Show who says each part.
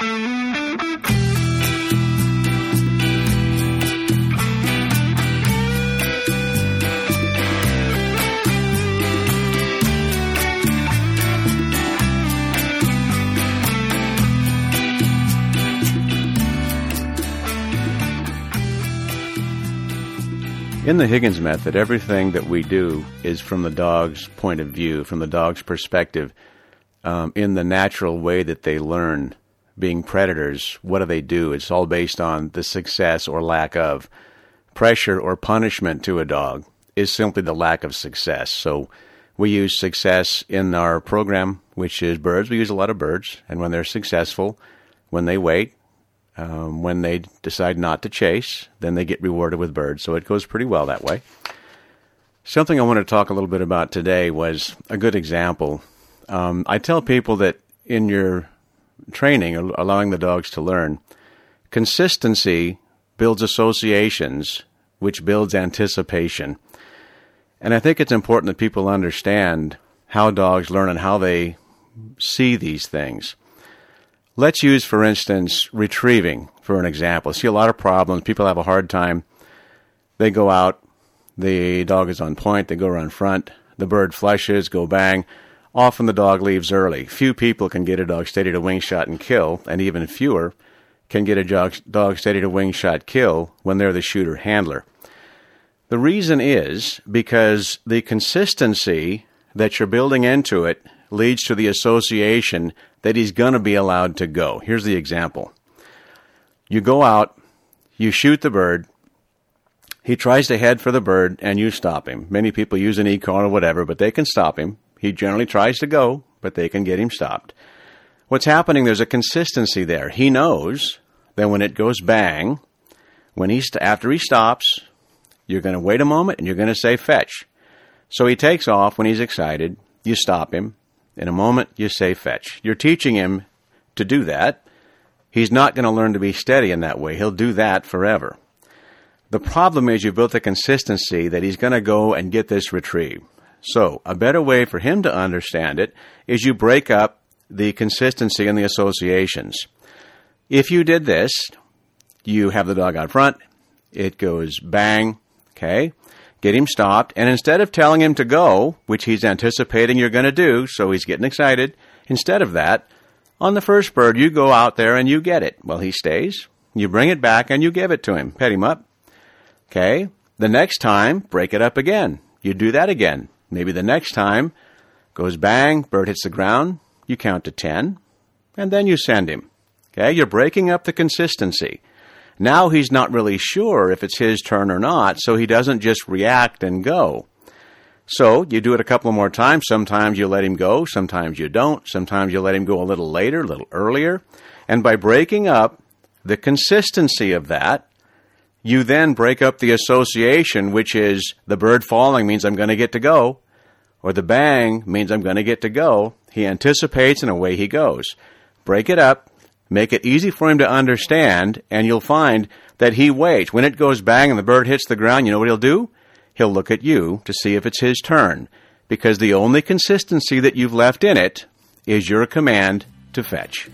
Speaker 1: In the Higgins method, everything that we do is from the dog's point of view, from the dog's perspective, um, in the natural way that they learn. Being predators, what do they do? It's all based on the success or lack of. Pressure or punishment to a dog is simply the lack of success. So we use success in our program, which is birds. We use a lot of birds, and when they're successful, when they wait, um, when they decide not to chase, then they get rewarded with birds. So it goes pretty well that way. Something I want to talk a little bit about today was a good example. Um, I tell people that in your training, allowing the dogs to learn, consistency builds associations, which builds anticipation. And I think it's important that people understand how dogs learn and how they see these things. Let's use, for instance, retrieving for an example. I see a lot of problems. People have a hard time. They go out, the dog is on point, they go around front, the bird flushes, go bang. Often the dog leaves early. Few people can get a dog steady to wing shot and kill, and even fewer can get a dog steady to wing shot kill when they're the shooter handler. The reason is because the consistency that you're building into it leads to the association that he's going to be allowed to go. Here's the example you go out, you shoot the bird, he tries to head for the bird, and you stop him. Many people use an e-collar or whatever, but they can stop him. He generally tries to go, but they can get him stopped. What's happening, there's a consistency there. He knows that when it goes bang, when he's after he stops, you're going to wait a moment and you're going to say fetch. So he takes off when he's excited. You stop him. In a moment, you say fetch. You're teaching him to do that. He's not going to learn to be steady in that way. He'll do that forever. The problem is you built a consistency that he's going to go and get this retrieve. So, a better way for him to understand it is you break up the consistency and the associations. If you did this, you have the dog out front, it goes bang, okay? get him stopped, and instead of telling him to go, which he's anticipating you're going to do, so he's getting excited, instead of that, on the first bird, you go out there and you get it. Well, he stays. You bring it back and you give it to him. Pet him up. Okay. The next time, break it up again. You do that again. Maybe the next time, goes bang, bird hits the ground, you count to 10, and then you send him. Okay. You're breaking up the consistency. Now he's not really sure if it's his turn or not, so he doesn't just react and go. So you do it a couple more times. Sometimes you let him go, sometimes you don't. Sometimes you let him go a little later, a little earlier. And by breaking up the consistency of that, you then break up the association, which is the bird falling means I'm going to get to go, or the bang means I'm going to get to go. He anticipates and away he goes. Break it up, Make it easy for him to understand, and you'll find that he waits. When it goes bang and the bird hits the ground, you know what he'll do? He'll look at you to see if it's his turn, because the only consistency that you've left in it is your command to fetch.